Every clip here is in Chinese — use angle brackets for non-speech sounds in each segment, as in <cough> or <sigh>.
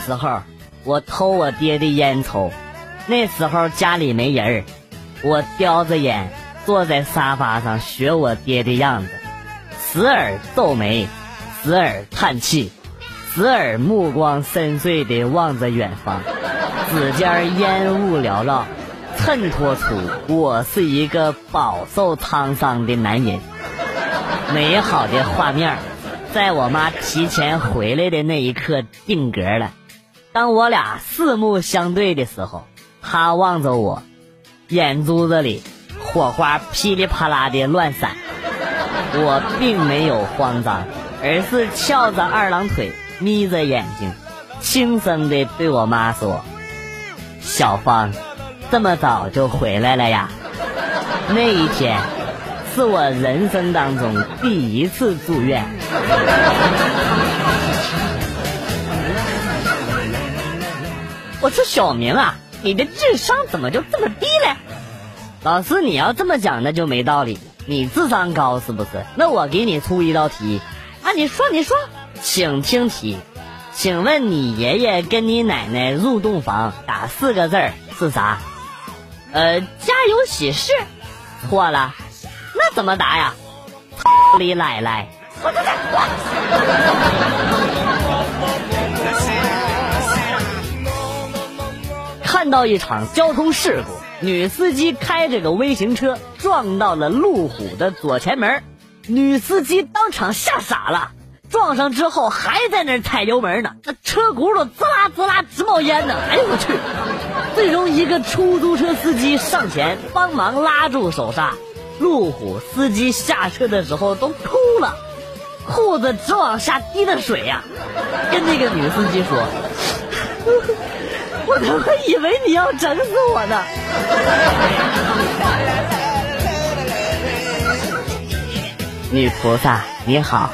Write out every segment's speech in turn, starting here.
时候，我偷我爹的烟抽，那时候家里没人儿，我叼着烟坐在沙发上学我爹的样子，时而皱眉，时而叹气，时而目光深邃地望着远方，指尖烟雾缭绕，衬托出我是一个饱受沧桑的男人。美好的画面，在我妈提前回来的那一刻定格了。当我俩四目相对的时候，他望着我，眼珠子里火花噼里啪啦的乱闪。我并没有慌张，而是翘着二郎腿，眯着眼睛，轻声的对我妈说：“小芳，这么早就回来了呀？”那一天。是我人生当中第一次住院。我说小明啊，你的智商怎么就这么低嘞？老师，你要这么讲那就没道理。你智商高是不是？那我给你出一道题啊，你说你说，请听题，请问你爷爷跟你奶奶入洞房打四个字是啥？呃，家有喜事。错了。那怎么答呀？<laughs> 李奶奶，我 <laughs> 这看到一场交通事故，女司机开着个微型车撞到了路虎的左前门，女司机当场吓傻了，撞上之后还在那踩油门呢，那车轱辘滋啦滋啦直冒烟呢，哎呦我去！最终一个出租车司机上前帮忙拉住手刹。路虎司机下车的时候都哭了，裤子直往下滴的水呀，跟那个女司机说：“我他妈以为你要整死我呢。”女菩萨你好，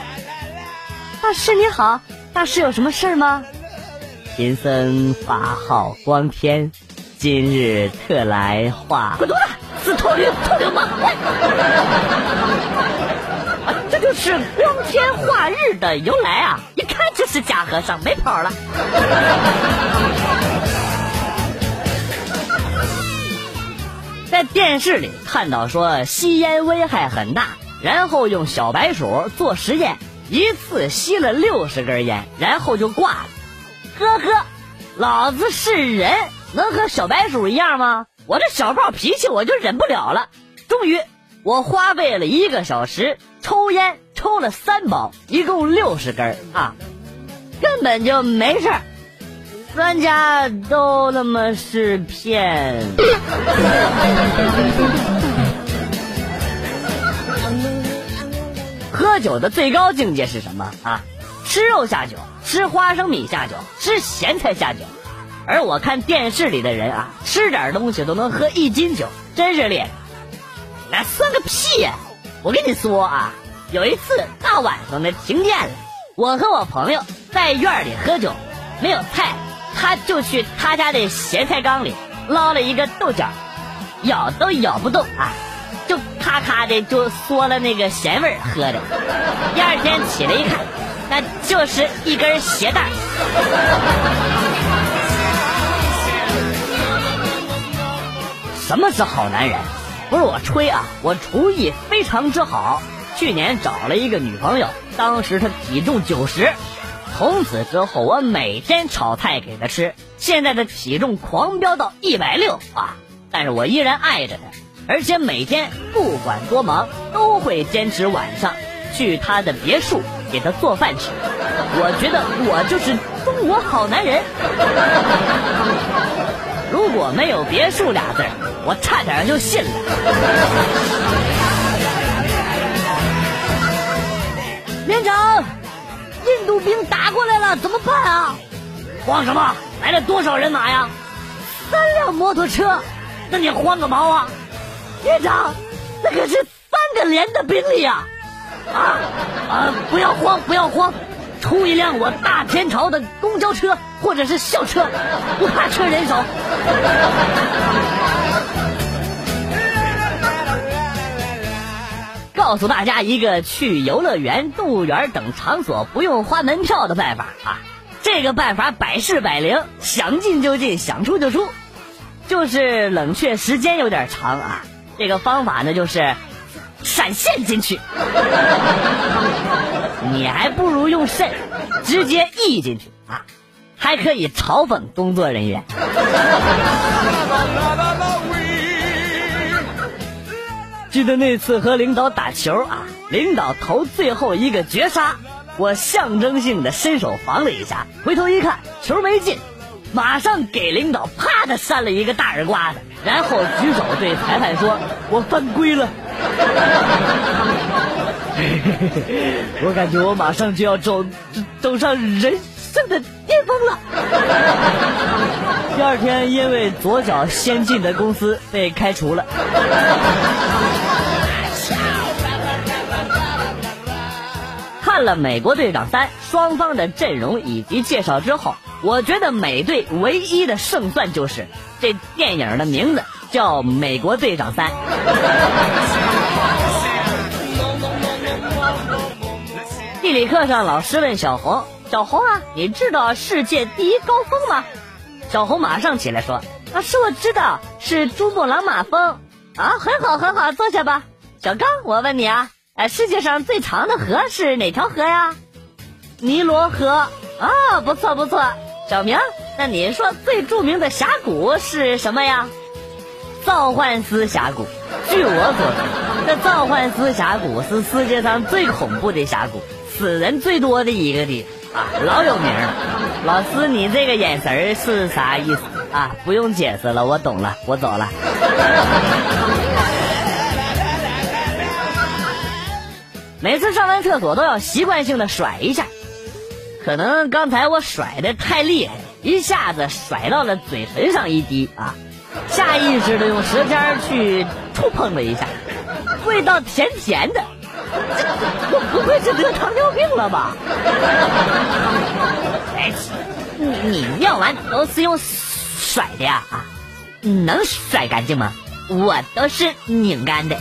大师你好，大师有什么事吗？贫僧法号光天，今日特来化。滚犊子！死秃驴，秃流氓！这就是光天化日的由来啊！一看就是假和尚，没跑了。在电视里看到说吸烟危害很大，然后用小白鼠做实验，一次吸了六十根烟，然后就挂了。呵呵，老子是人，能和小白鼠一样吗？我这小暴脾气，我就忍不了了。终于，我花费了一个小时抽烟，抽了三包，一共六十根啊，根本就没事儿。专家都他妈是骗。喝酒的最高境界是什么啊？吃肉下酒，吃花生米下酒，吃咸菜下酒。而我看电视里的人啊，吃点东西都能喝一斤酒，真是厉害。那算个屁呀！我跟你说啊，有一次大晚上的停电了，我和我朋友在院里喝酒，没有菜，他就去他家的咸菜缸里捞了一个豆角，咬都咬不动啊，就咔咔的就嗦了那个咸味儿喝的。第二天起来一看，那就是一根鞋带。什么是好男人？不是我吹啊，我厨艺非常之好。去年找了一个女朋友，当时她体重九十，从此之后我每天炒菜给他吃，现在的体重狂飙到一百六啊！但是我依然爱着他，而且每天不管多忙都会坚持晚上去他的别墅给他做饭吃。我觉得我就是中国好男人。如果没有别墅俩字我差点就信了。连长，印度兵打过来了，怎么办啊？慌什么？来了多少人马呀？三辆摩托车。那你慌个毛啊？连长，那可是三个连的兵力啊！啊啊！不要慌，不要慌。出一辆我大天朝的公交车或者是校车，不怕车人少。告诉大家一个去游乐园、动物园等场所不用花门票的办法啊！这个办法百试百灵，想进就进，想出就出，就是冷却时间有点长啊。这个方法呢，就是闪现进去，<laughs> 你还不如用肾直接溢进去啊，还可以嘲讽工作人员。记得那次和领导打球啊，领导投最后一个绝杀，我象征性的伸手防了一下，回头一看球没进，马上给领导啪的扇了一个大耳刮子，然后举手对裁判说：“我犯规了。”我感觉我马上就要走走上人生的巅峰了。第二天因为左脚先进的公司被开除了。看了《美国队长三》双方的阵容以及介绍之后，我觉得美队唯一的胜算就是这电影的名字叫《美国队长三》。<laughs> 地理课上，老师问小红：“小红啊，你知道世界第一高峰吗？”小红马上起来说：“老师，我知道，是珠穆朗玛峰。”啊，很好，很好，坐下吧。小刚，我问你啊。哎，世界上最长的河是哪条河呀？尼罗河啊，不错不错。小明，那你说最著名的峡谷是什么呀？造幻斯峡谷。据我所知，这造幻斯峡谷是世界上最恐怖的峡谷，死人最多的一个地啊，老有名了。老师，你这个眼神是啥意思啊？不用解释了，我懂了，我走了。每次上完厕所都要习惯性的甩一下，可能刚才我甩的太厉害，一下子甩到了嘴唇上一滴啊，下意识的用舌尖去触碰了一下，味道甜甜的，我不会是得糖尿病了吧？哎，你你尿完都是用甩的呀？啊，能甩干净吗？我都是拧干的。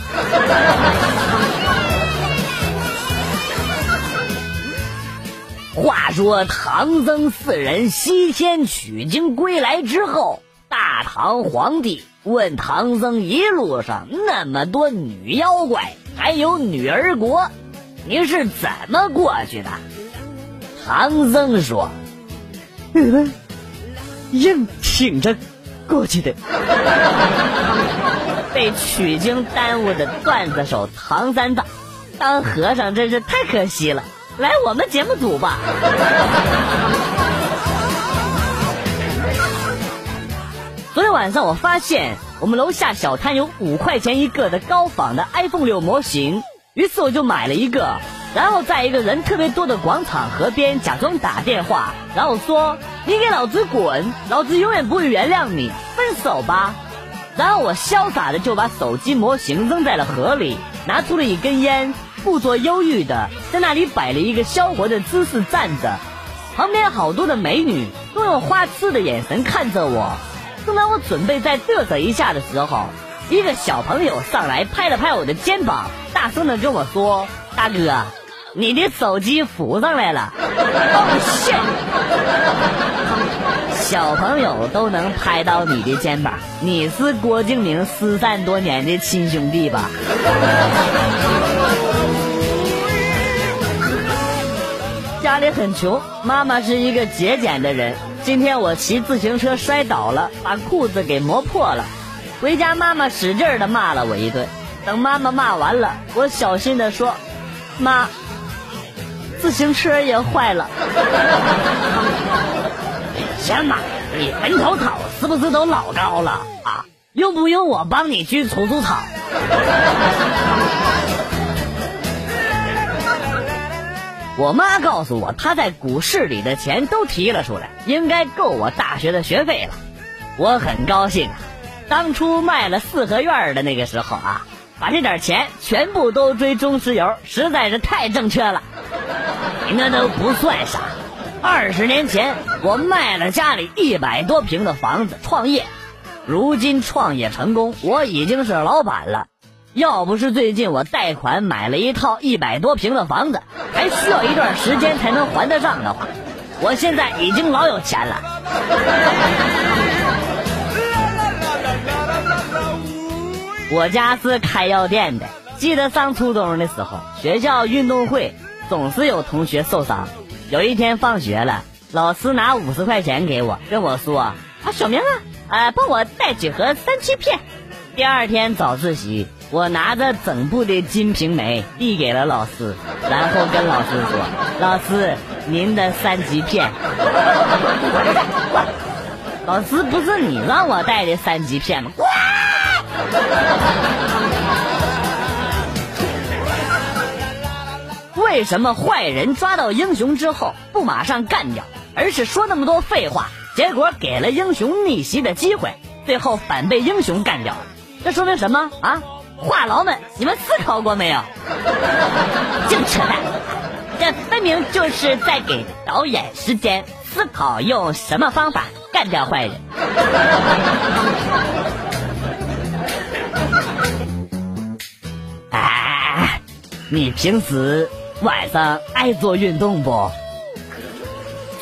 话说唐僧四人西天取经归来之后，大唐皇帝问唐僧：“一路上那么多女妖怪，还有女儿国，你是怎么过去的？”唐僧说：“嗯硬挺着过去的。<laughs> ”被取经耽误的段子手唐三藏，当和尚真是太可惜了。来我们节目组吧。昨天晚上我发现我们楼下小摊有五块钱一个的高仿的 iPhone 六模型，于是我就买了一个，然后在一个人特别多的广场河边假装打电话，然后说：“你给老子滚，老子永远不会原谅你，分手吧。”然后我潇洒的就把手机模型扔在了河里，拿出了一根烟。故作忧郁的在那里摆了一个销魂的姿势站着，旁边好多的美女都用花痴的眼神看着我。正当我准备再嘚瑟一下的时候，一个小朋友上来拍了拍我的肩膀，大声的跟我说：“大哥，你的手机浮上来了。”抱歉，小朋友都能拍到你的肩膀，你是郭敬明失散多年的亲兄弟吧？家里很穷，妈妈是一个节俭的人。今天我骑自行车摔倒了，把裤子给磨破了。回家妈妈使劲的骂了我一顿。等妈妈骂完了，我小心的说：“妈，自行车也坏了。<laughs> ”行吧，你坟头草是不是都老高了啊？用不用我帮你去除除草？我妈告诉我，她在股市里的钱都提了出来，应该够我大学的学费了。我很高兴啊！当初卖了四合院的那个时候啊，<laughs> 把这点钱全部都追中石油，实在是太正确了。<laughs> 你那都不算啥，二十年前我卖了家里一百多平的房子创业，如今创业成功，我已经是老板了。要不是最近我贷款买了一套一百多平的房子，还需要一段时间才能还得上的话，我现在已经老有钱了。<laughs> 我家是开药店的，记得上初中的时候，学校运动会总是有同学受伤。有一天放学了，老师拿五十块钱给我，跟我说：“啊，小明啊，呃，帮我带几盒三七片。”第二天早自习，我拿着整部的《金瓶梅》递给了老师，然后跟老师说：“老师，您的三级片。” <laughs> 老师，不是你让我带的三级片吗？为什么坏人抓到英雄之后不马上干掉，而是说那么多废话？结果给了英雄逆袭的机会，最后反被英雄干掉了。这说明什么啊？话痨们，你们思考过没有？<laughs> 净扯淡！这分明就是在给导演时间思考用什么方法干掉坏人。哎，你平时晚上爱做运动不？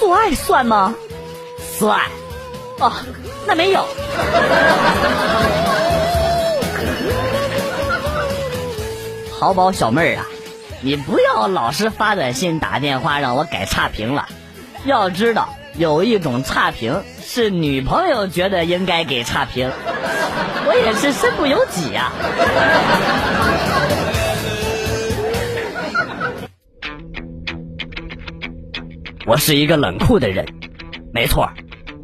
做爱算吗？算。哦，那没有。淘宝小妹儿啊，你不要老是发短信、打电话让我改差评了。要知道，有一种差评是女朋友觉得应该给差评，<laughs> 我也是身不由己呀。我是一个冷酷的人，没错，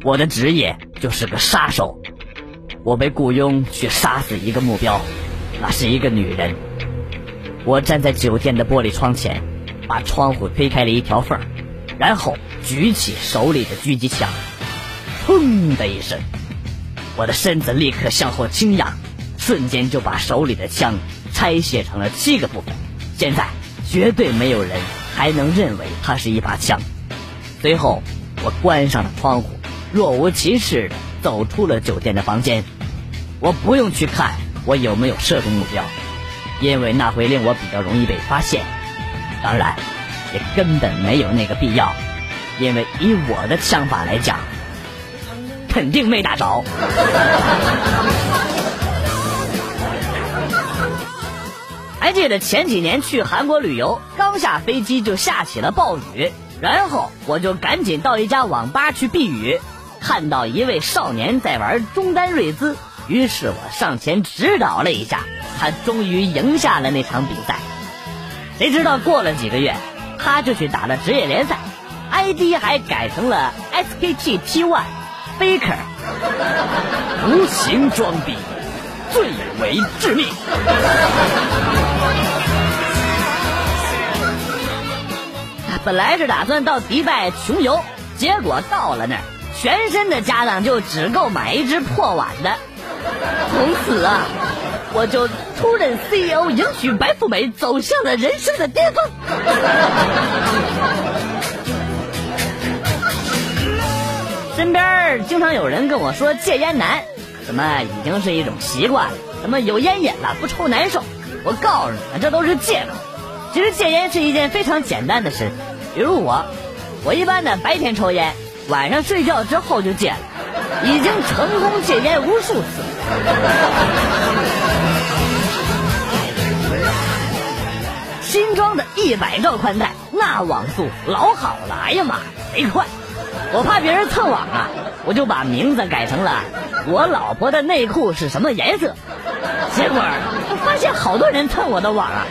我的职业就是个杀手。我被雇佣去杀死一个目标，那是一个女人。我站在酒店的玻璃窗前，把窗户推开了一条缝然后举起手里的狙击枪，砰的一声，我的身子立刻向后倾仰，瞬间就把手里的枪拆卸成了七个部分。现在绝对没有人还能认为它是一把枪。随后，我关上了窗户，若无其事的走出了酒店的房间。我不用去看我有没有射中目标。因为那会令我比较容易被发现，当然，也根本没有那个必要。因为以我的枪法来讲，肯定没打着。<laughs> 还记得前几年去韩国旅游，刚下飞机就下起了暴雨，然后我就赶紧到一家网吧去避雨，看到一位少年在玩中单瑞兹。于是我上前指导了一下，他终于赢下了那场比赛。谁知道过了几个月，他就去打了职业联赛，ID 还改成了 SKT T1 Faker，无情装逼，最为致命。本来是打算到迪拜穷游，结果到了那儿，全身的家当就只够买一只破碗的。从此啊，我就出任 CEO，迎娶白富美，走向了人生的巅峰。<laughs> 身边经常有人跟我说戒烟难，什么已经是一种习惯了，什么有烟瘾了不抽难受。我告诉你们，这都是借口。其实戒烟是一件非常简单的事，比如我，我一般呢白天抽烟，晚上睡觉之后就戒了。已经成功戒烟无数次，新装的一百兆宽带，那网速老好了，哎呀妈，贼快！我怕别人蹭网啊，我就把名字改成了“我老婆的内裤是什么颜色”，结果发现好多人蹭我的网啊！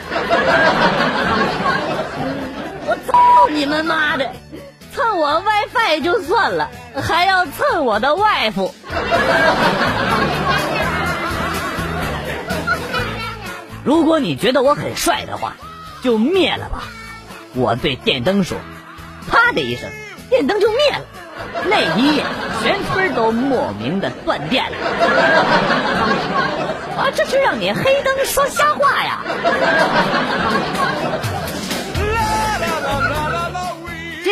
我操你们妈的！蹭我 WiFi 就算了，还要蹭我的 wife。如果你觉得我很帅的话，就灭了吧。我对电灯说，啪的一声，电灯就灭了。那一夜，全村都莫名的断电了。啊，这是让你黑灯说瞎话呀！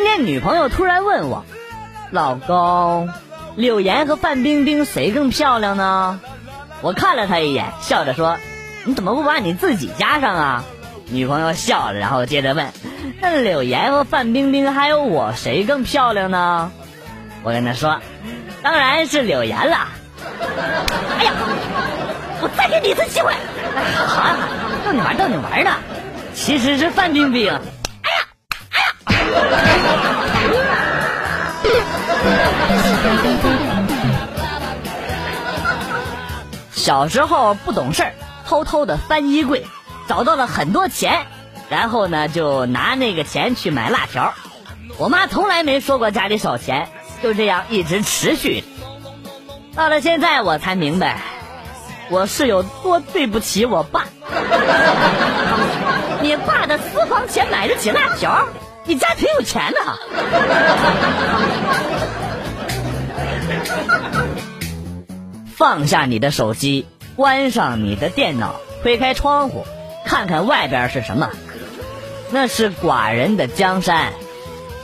今天女朋友突然问我：“老公，柳岩和范冰冰谁更漂亮呢？”我看了她一眼，笑着说：“你怎么不把你自己加上啊？”女朋友笑了，然后接着问：“那柳岩和范冰冰还有我谁更漂亮呢？我跟她说，当然是柳岩了。哎呀，我再给你一次机会。好，逗你玩逗你玩呢。其实是范冰冰。小时候不懂事儿，偷偷的翻衣柜，找到了很多钱，然后呢就拿那个钱去买辣条。我妈从来没说过家里少钱，就这样一直持续。到了现在我才明白，我是有多对不起我爸。<laughs> 你爸的私房钱买得起辣条，你家挺有钱的。放下你的手机，关上你的电脑，推开窗户，看看外边是什么？那是寡人的江山。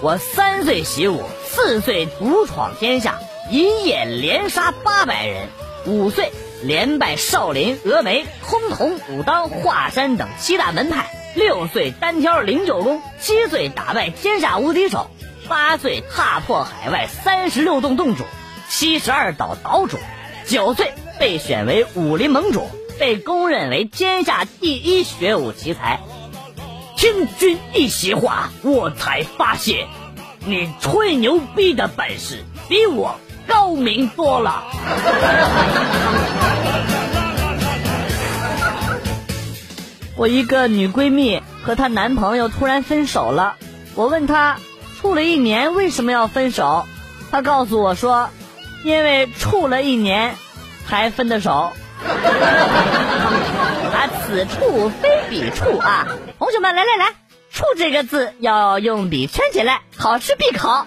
我三岁习武，四岁独闯天下，一夜连杀八百人；五岁连败少林、峨眉、崆峒、武当、华山等七大门派；六岁单挑灵鹫宫；七岁打败天下无敌手；八岁踏破海外三十六洞洞主，七十二岛岛主。九岁被选为武林盟主，被公认为天下第一学武奇才。听君一席话，我才发现，你吹牛逼的本事比我高明多了。我一个女闺蜜和她男朋友突然分手了，我问她处了一年为什么要分手，她告诉我说。因为处了一年，才分的手。<laughs> 啊，此处非彼处啊！同学们，来来来，处这个字要用笔圈起来，考试必考。